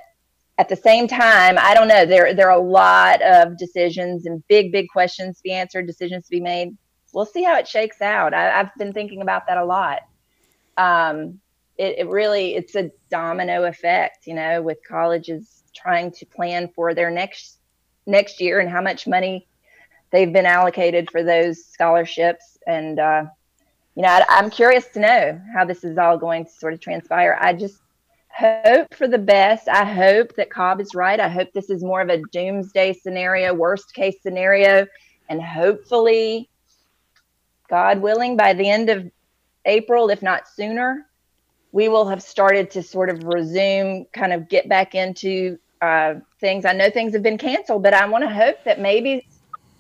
at the same time, I don't know. There, there are a lot of decisions and big, big questions to be answered, decisions to be made we'll see how it shakes out. I, have been thinking about that a lot. Um, it, it really it's a domino effect, you know, with colleges trying to plan for their next next year and how much money they've been allocated for those scholarships. And uh, you know, I, am curious to know how this is all going to sort of transpire. I just hope for the best. I hope that Cobb is right. I hope this is more of a doomsday scenario, worst case scenario, and hopefully God willing, by the end of April, if not sooner, we will have started to sort of resume, kind of get back into uh, things. I know things have been canceled, but I want to hope that maybe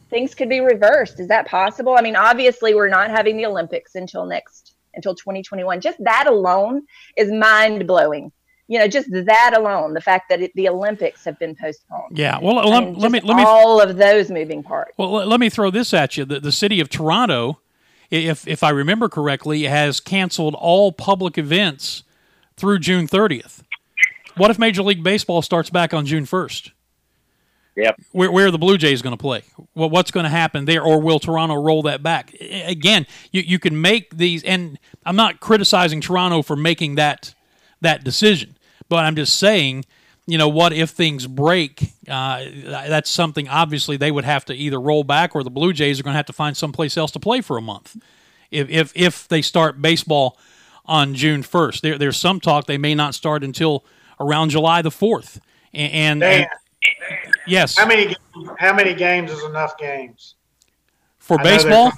things could be reversed. Is that possible? I mean, obviously, we're not having the Olympics until next, until 2021. Just that alone is mind blowing you know, just that alone, the fact that it, the Olympics have been postponed. Yeah. Well, let, let me let me all of those moving parts. Well, let, let me throw this at you. The, the city of Toronto if if I remember correctly, has canceled all public events through June 30th. What if Major League Baseball starts back on June 1st? Yep. Where, where are the Blue Jays going to play? Well, what's going to happen there? Or will Toronto roll that back? Again, you, you can make these, and I'm not criticizing Toronto for making that that decision, but I'm just saying, you know, what if things break? Uh, that's something obviously they would have to either roll back, or the Blue Jays are going to have to find someplace else to play for a month. If if if they start baseball on June 1st, there, there's some talk they may not start until around July the 4th, and, and, and Yes. How many how many games is enough games for baseball?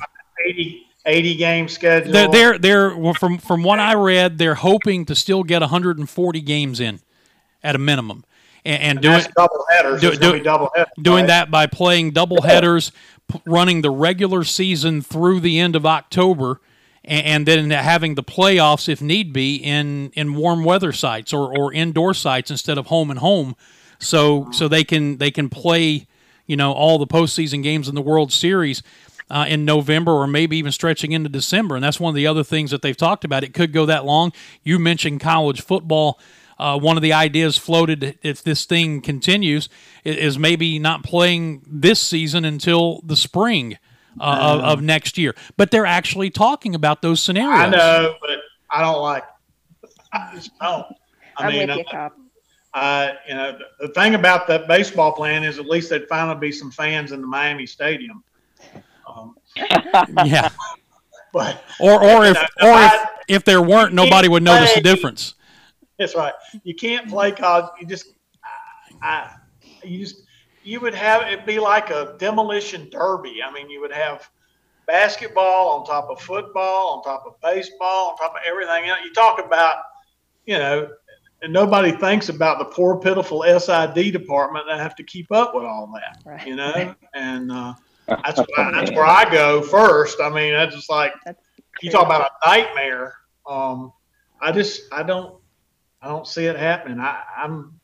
80, 80 game schedule. They're, they're they're from from what I read, they're hoping to still get 140 games in at a minimum, and, and, and do it double headers. Do, do, double headers, doing right? that by playing double headers, p- running the regular season through the end of October. And, then having the playoffs, if need be, in, in warm weather sites or, or indoor sites instead of home and home, so so they can they can play you know all the postseason games in the World Series. Uh, in November or maybe even stretching into December. And that's one of the other things that they've talked about. It could go that long. You mentioned college football. Uh, one of the ideas floated, if this thing continues, is maybe not playing this season until the spring uh, of, of, next year. But they're actually talking about those scenarios. I know, but I don't like. I just don't. I I'm mean, with you, Cobb uh, you know, the, thing about that baseball plan is at least there'd finally be some fans in the Miami Stadium. Um, yeah. But or or if know, or I, if, if there weren't, nobody would notice play, the difference. That's right. You can't play college. You just, I, you just, you would have it be like a demolition derby. I mean, you would have basketball on top of football, on top of baseball, on top of everything else. You talk about, you know, and nobody thinks about the poor, pitiful SID department that have to keep up with all that, right. you know. And uh, that's why, that's where I go first. I mean, that's just like that's you talk about a nightmare. Um, I just I don't I don't see it happening. I, I'm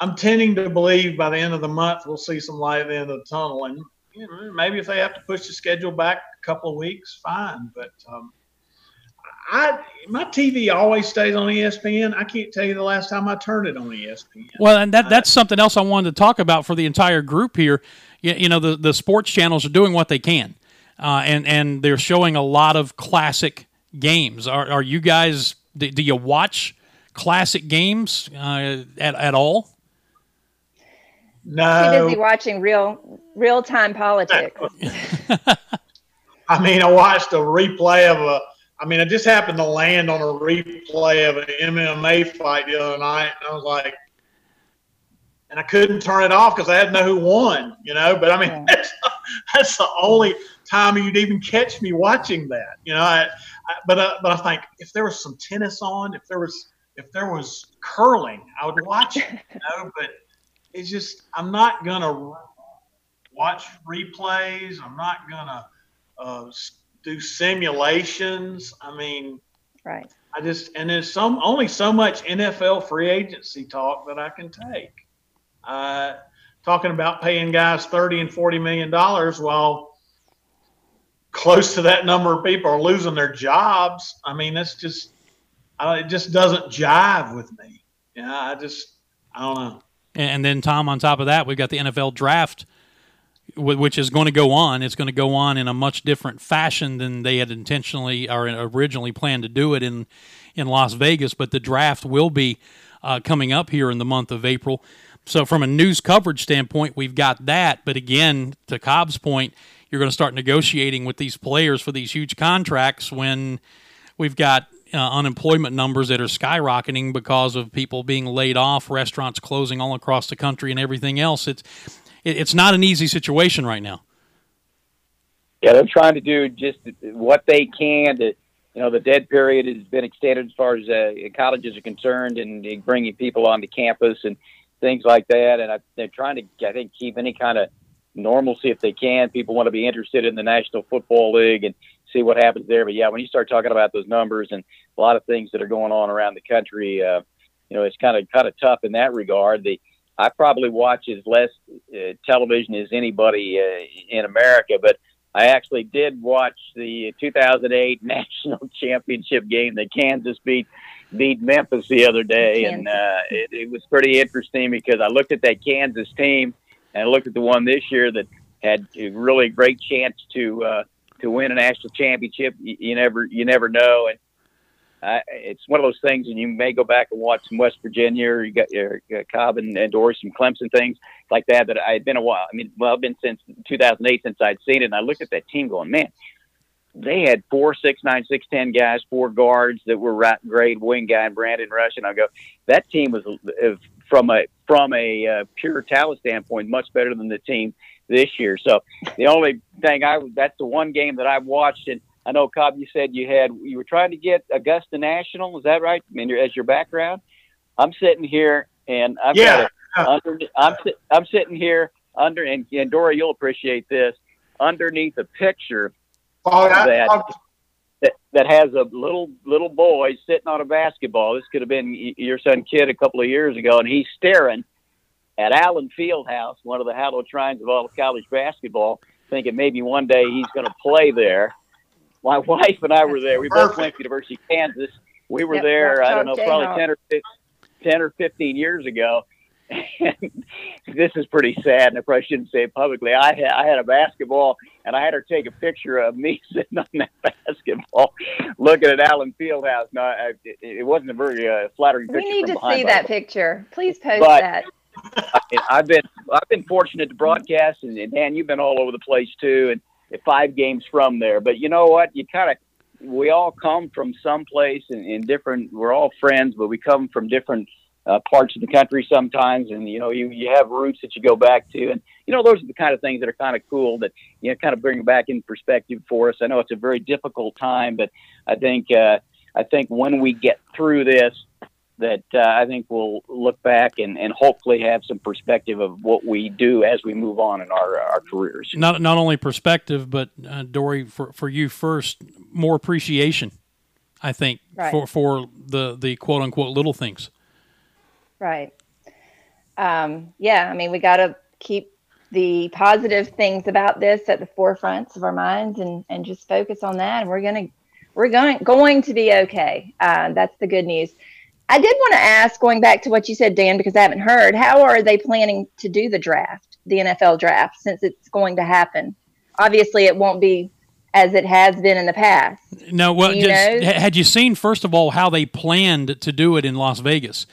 I'm tending to believe by the end of the month we'll see some light at the end of the tunnel, and you know, maybe if they have to push the schedule back a couple of weeks, fine. But um, I my TV always stays on ESPN. I can't tell you the last time I turned it on ESPN. Well, and that that's something else I wanted to talk about for the entire group here. You, you know, the the sports channels are doing what they can, uh, and and they're showing a lot of classic games. Are are you guys? Do, do you watch classic games uh, at at all? No. Too busy watching real real time politics. I mean, I watched a replay of a I mean, I just happened to land on a replay of an MMA fight the other night, and I was like, and I couldn't turn it off because I had to know who won, you know. But I mean, yeah. that's, that's the only time you'd even catch me watching that, you know. I, I, but uh, but I think if there was some tennis on, if there was if there was curling, I would watch it, you know. But it's just I'm not gonna watch replays. I'm not gonna uh, do simulations. I mean, right. I just and there's some only so much NFL free agency talk that I can take. Uh, talking about paying guys thirty and forty million dollars while close to that number of people are losing their jobs. I mean, that's just I, it just doesn't jive with me. Yeah, I just I don't know. And then Tom, on top of that, we've got the NFL draft which is going to go on. It's going to go on in a much different fashion than they had intentionally or originally planned to do it in in Las Vegas. But the draft will be uh, coming up here in the month of April. So from a news coverage standpoint, we've got that. But again, to Cobb's point, you're going to start negotiating with these players for these huge contracts when we've got uh, unemployment numbers that are skyrocketing because of people being laid off, restaurants closing all across the country, and everything else. It's it's not an easy situation right now. Yeah, they're trying to do just what they can to, you know, the dead period has been extended as far as uh, colleges are concerned and bringing people onto campus and things like that. And I, they're trying to, I think, keep any kind of normalcy if they can. People want to be interested in the National Football League and see what happens there. But yeah, when you start talking about those numbers and a lot of things that are going on around the country, uh, you know, it's kind of kind of tough in that regard. The I probably watch as less uh, television as anybody uh, in America, but I actually did watch the 2008 national championship game that Kansas beat beat Memphis the other day, and uh, it, it was pretty interesting because I looked at that Kansas team and I looked at the one this year that had a really great chance to uh, to win a national championship. You, you never you never know, and uh, it's one of those things, and you may go back and watch some West Virginia or you got your uh, Cobb and, and Dory, some Clemson things like that. That I had been a while. I mean, well, I've been since 2008 since I'd seen it, and I looked at that team going, man, they had four six nine six ten guys, four guards that were right grade wing guy, and Brandon Rush, and I go, that team was uh, from a from a uh, pure talent standpoint much better than the team this year. So the only thing I that's the one game that I've watched and I know Cobb, you said you had you were trying to get Augusta National. Is that right? I mean, as your background, I'm sitting here and I've yeah. got a, under, I'm I'm sitting here under and, and Dory, you'll appreciate this underneath a picture oh, that, that that has a little little boy sitting on a basketball. This could have been your son kid a couple of years ago, and he's staring at Allen Fieldhouse, one of the hallowed shrines of all of college basketball, thinking maybe one day he's going to play there my wife and I were there. We both went to University of Kansas. We were yep, there, I don't know, probably 10 or, 15, 10 or 15 years ago. And this is pretty sad, and I probably shouldn't say it publicly. I had, I had a basketball, and I had her take a picture of me sitting on that basketball, looking at Allen Fieldhouse. No, I, it, it wasn't a very uh, flattering picture. We need to see that picture. Please post but, that. I, I've been I've been fortunate to broadcast, and, and Dan, you've been all over the place too, and five games from there. But you know what? You kind of we all come from someplace in, in different. We're all friends, but we come from different uh, parts of the country sometimes, and you know you you have roots that you go back to, and you know those are the kind of things that are kind of cool that you know kind of bring back in perspective for us. I know it's a very difficult time, but I think uh, I think when we get through this, that uh, I think we'll look back and, and hopefully have some perspective of what we do as we move on in our our careers. Not not only perspective, but uh, Dory, for for you first, more appreciation. I think right. for for the the quote unquote little things. Right. Um, yeah, I mean, we got to keep the positive things about this at the forefronts of our minds and and just focus on that. And we're gonna we're going going to be okay. Uh, that's the good news. I did want to ask, going back to what you said, Dan, because I haven't heard, how are they planning to do the draft, the NFL draft, since it's going to happen? Obviously, it won't be as it has been in the past. No, well, you just, had you seen first of all how they planned to do it in Las Vegas?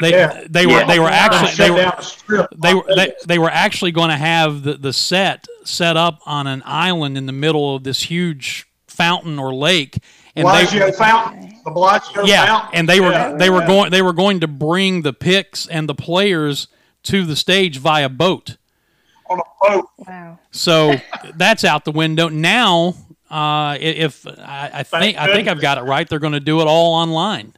They yeah. they were yeah. they were actually they were they were they, they were actually going to have the the set set up on an island in the middle of this huge fountain or lake and Bellagio they, fountain, the Bellagio yeah, fountain. and they were yeah, they were going they were going to bring the picks and the players to the stage via boat. On a boat. Wow. So that's out the window now. Uh, if I, I think I think I've got it right, they're going to do it all online.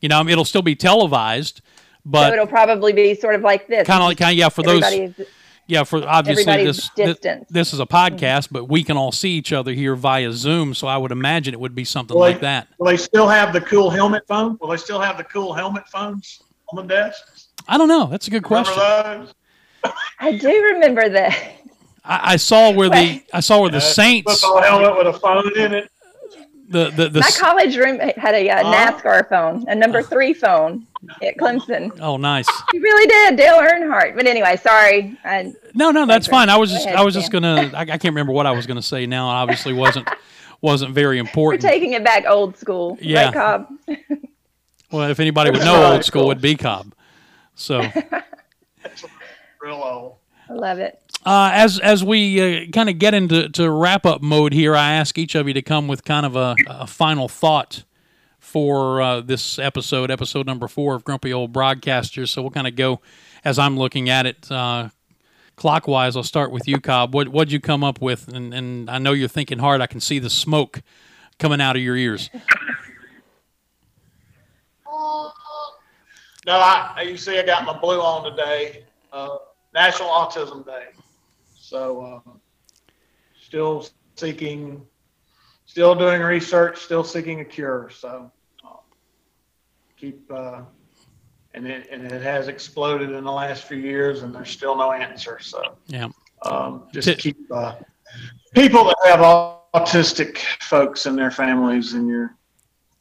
You know, it'll still be televised, but so it'll probably be sort of like this. Kind of like, kind of, yeah, for those yeah, for obviously this, this, this is a podcast, mm-hmm. but we can all see each other here via Zoom, so I would imagine it would be something will like they, that. Will they still have the cool helmet phone? Will they still have the cool helmet phones on the desks? I don't know. That's a good question. I do remember that. I, I, saw where the I saw where the Saints football helmet with a phone in it the, the, the my college room had a uh, NASCAR phone, a number three phone at Clemson. Oh, nice. He really did, Dale Earnhardt. But anyway, sorry. I, no, no, that's fine. I was just, ahead, I was just gonna. I, I, can't remember what I was gonna say now. It obviously wasn't wasn't very important. We're taking it back old school. Yeah, right, Cobb. well, if anybody would know old school, would be Cobb. So. Real old. I love it. Uh, as as we uh, kind of get into to wrap up mode here, I ask each of you to come with kind of a, a final thought for uh, this episode, episode number four of Grumpy Old Broadcasters. So we'll kind of go as I'm looking at it uh, clockwise. I'll start with you, Cobb. What what'd you come up with? And, and I know you're thinking hard. I can see the smoke coming out of your ears. No, I you see, I got my blue on today. Uh, National Autism Day. So, uh, still seeking, still doing research, still seeking a cure. So, uh, keep, uh, and it, and it has exploded in the last few years, and there's still no answer. So, yeah, um, just keep uh, people that have autistic folks in their families in your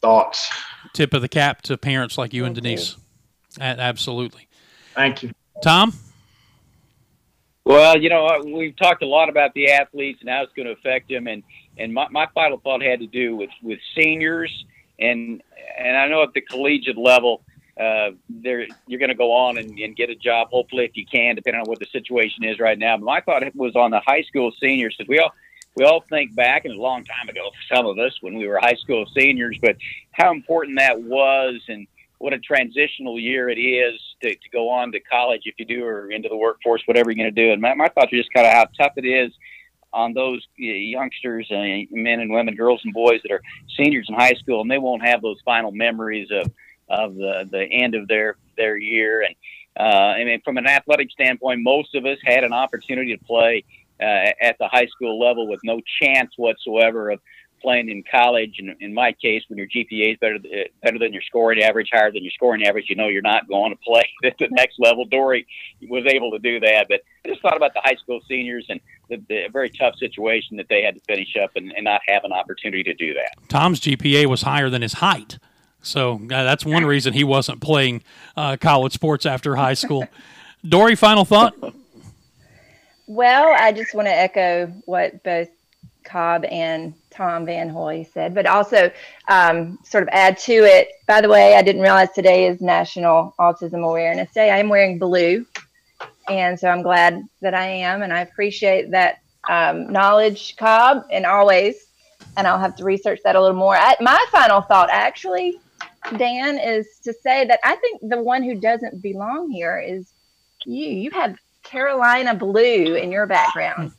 thoughts. Tip of the cap to parents like you Thank and Denise. You. absolutely. Thank you. Tom? Well, you know, we've talked a lot about the athletes and how it's going to affect them, and and my, my final thought had to do with with seniors, and and I know at the collegiate level, uh, there you're going to go on and, and get a job, hopefully if you can, depending on what the situation is right now. But my thought was on the high school seniors because we all we all think back, and a long time ago for some of us when we were high school seniors, but how important that was and what a transitional year it is to, to go on to college if you do or into the workforce, whatever you're going to do. And my, my thoughts are just kind of how tough it is on those youngsters, uh, men and women, girls and boys that are seniors in high school, and they won't have those final memories of of the the end of their their year. And uh, I mean, from an athletic standpoint, most of us had an opportunity to play uh, at the high school level with no chance whatsoever of playing in college. And in my case, when your GPA is better better than your scoring average, higher than your scoring average, you know you're not going to play at the next level. Dory was able to do that, but I just thought about the high school seniors and the, the very tough situation that they had to finish up and, and not have an opportunity to do that. Tom's GPA was higher than his height. So uh, that's one reason he wasn't playing uh, college sports after high school. Dory, final thought? Well, I just want to echo what both Cobb and Tom Van Hoy said, but also um, sort of add to it. By the way, I didn't realize today is National Autism Awareness Day. I am wearing blue, and so I'm glad that I am, and I appreciate that um, knowledge, Cobb, and always. And I'll have to research that a little more. I, my final thought, actually, Dan, is to say that I think the one who doesn't belong here is you. You have Carolina blue in your background.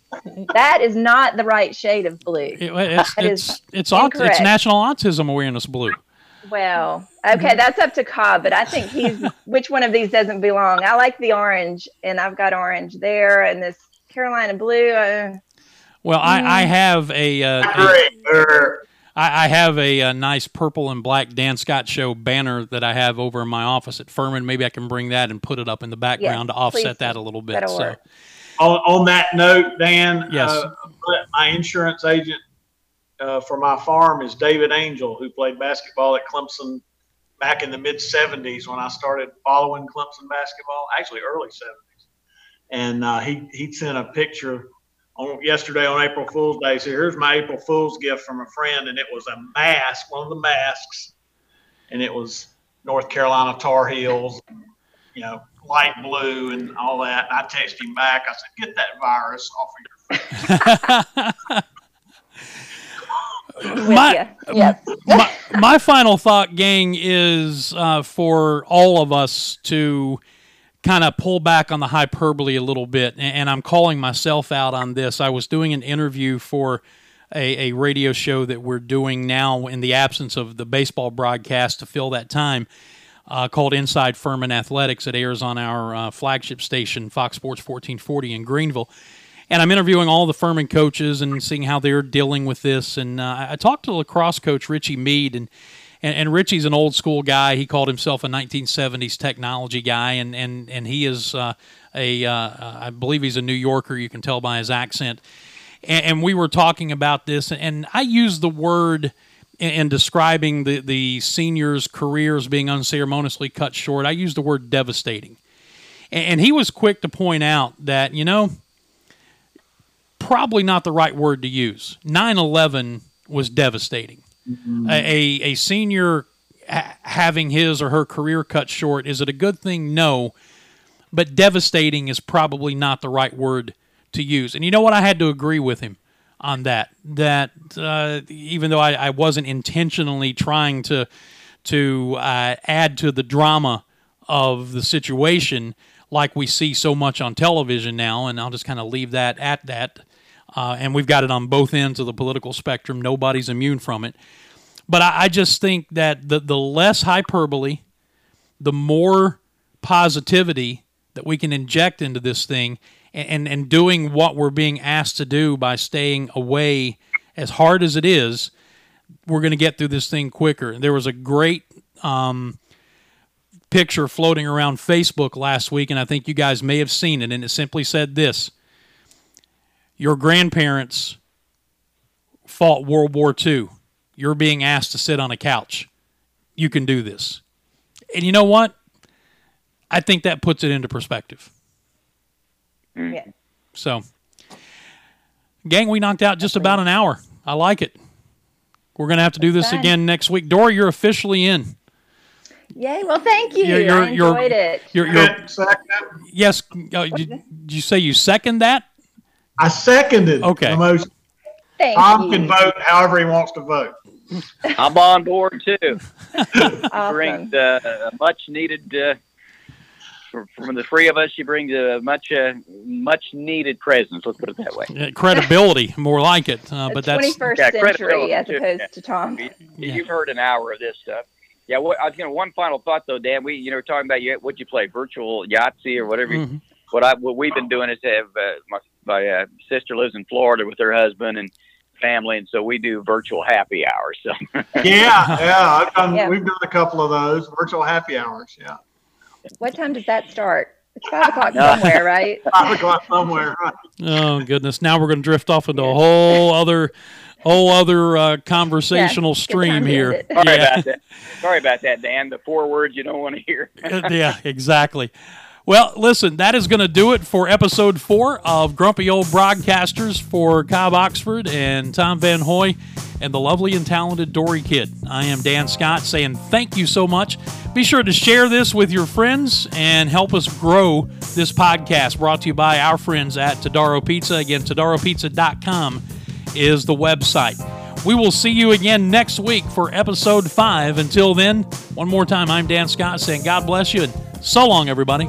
that is not the right shade of blue. It, it's it's it's, it's National Autism Awareness blue. Well, okay, that's up to Cobb, but I think he's which one of these doesn't belong. I like the orange, and I've got orange there, and this Carolina blue. Uh, well, I, I mm. have a, uh, a I, I have a, a, nice purple and black Dan Scott Show banner that I have over in my office at Furman. Maybe I can bring that and put it up in the background yes, to offset that a little bit. So. On, on, that note, Dan, yes. Uh, my insurance agent uh, for my farm is David Angel, who played basketball at Clemson back in the mid 70s when I started following Clemson basketball, actually early 70s. And uh, he, he sent a picture on yesterday on April Fool's Day. So here's my April Fool's gift from a friend, and it was a mask, one of the masks, and it was North Carolina Tar Heels, you know, light blue and all that. And I texted him back. I said, "Get that virus off of your face." my, my, my final thought, gang, is uh, for all of us to kind of pull back on the hyperbole a little bit, and I'm calling myself out on this. I was doing an interview for a, a radio show that we're doing now in the absence of the baseball broadcast to fill that time. Uh, called Inside Furman Athletics. It airs on our uh, flagship station, Fox Sports 1440 in Greenville. And I'm interviewing all the Furman coaches and seeing how they're dealing with this. And uh, I talked to lacrosse coach Richie Meade, and and, and Richie's an old school guy. He called himself a 1970s technology guy, and and and he is uh, a uh, I believe he's a New Yorker. You can tell by his accent. And, and we were talking about this, and I used the word in, describing the the seniors' careers being unceremoniously cut short. I used the word devastating, and, and he was quick to point out that you know probably not the right word to use. 9/11 was devastating mm-hmm. a, a senior having his or her career cut short, is it a good thing? No. But devastating is probably not the right word to use. And you know what? I had to agree with him on that. That uh, even though I, I, wasn't intentionally trying to to uh, add to the drama of the situation, like we see so much on television now, and I'll just kind of leave that at that. Uh, and we've got it on both ends of the political spectrum. Nobody's immune from it. But I, I just think that the, the less hyperbole, the more positivity that we can inject into this thing and, and, and doing what we're being asked to do by staying away as hard as it is, we're going to get through this thing quicker. There was a great um, picture floating around Facebook last week, and I think you guys may have seen it, and it simply said this your grandparents fought World War II. You're being asked to sit on a couch. You can do this. And you know what? I think that puts it into perspective. Yeah. So, gang, we knocked out just about an hour. I like it. We're going to have to do this fun. again next week. Dory, you're officially in. Yay! Well, thank you. You're- you're- I you're- enjoyed it. You're, you're, yes. Uh, did, did you say you second that? I seconded Okay. the motion. Thank Tom you. can vote however he wants to vote. I'm on board too. Awesome. brings uh, a much needed uh, from the three of us. She brings a much uh, much needed presence. Let's put it that way. Uh, credibility, more like it. Uh, The but that's 21st Yeah, century credibility, as too. opposed Yeah. to Tom. Yeah. You've heard an hour of this stuff. Yeah, what, I was gonna one final thought though, Dan. We you know talking about you what you play virtual Yahtzee or whatever. Mhm. What I what we've been doing is have uh, my my uh, sister lives in Florida with her husband and family, and so we do virtual happy hours. So Yeah, yeah. I've done, Yeah. We've done a couple of those virtual happy hours. Yeah, What time does that start? It's five o'clock somewhere, right? five o'clock somewhere. Right. Oh goodness! Now we're going to drift off into a whole other, whole other uh, conversational Yeah, stream here. sorry Yeah. about that. Sorry about that, Dan. The four words you don't want to hear. yeah, exactly. Well, listen, that is going to do it for episode four of Grumpy Old Broadcasters for Cobb Oxford and Tom Van Hoy and the lovely and talented Dory Kidd. I am Dan Scott saying thank you so much. Be sure to share this with your friends and help us grow this podcast brought to you by our friends at Todaro Pizza. Again, todaropizza.com is the website. We will see you again next week for episode five. Until then, one more time, I'm Dan Scott saying God bless you and so long, everybody.